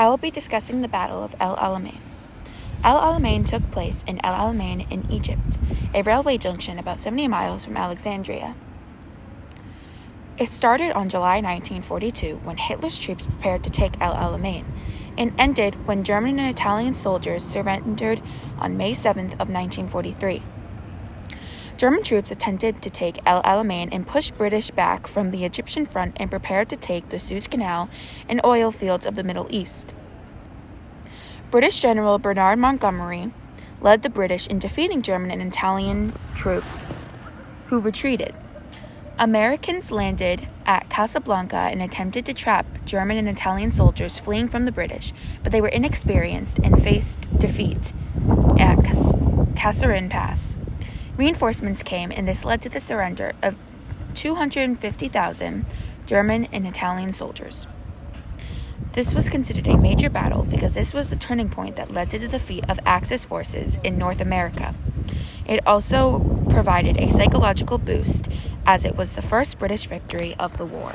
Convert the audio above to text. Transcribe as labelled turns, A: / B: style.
A: I will be discussing the Battle of El Alamein. El Alamein took place in El Alamein in Egypt, a railway junction about 70 miles from Alexandria. It started on July 1942 when Hitler's troops prepared to take El Alamein and ended when German and Italian soldiers surrendered on May 7th of 1943. German troops attempted to take El Alamein and pushed British back from the Egyptian front and prepared to take the Suez Canal and oil fields of the Middle East. British General Bernard Montgomery led the British in defeating German and Italian troops who retreated. Americans landed at Casablanca and attempted to trap German and Italian soldiers fleeing from the British, but they were inexperienced and faced defeat at Kasserine Pass. Reinforcements came, and this led to the surrender of 250,000 German and Italian soldiers. This was considered a major battle because this was the turning point that led to the defeat of Axis forces in North America. It also provided a psychological boost as it was the first British victory of the war.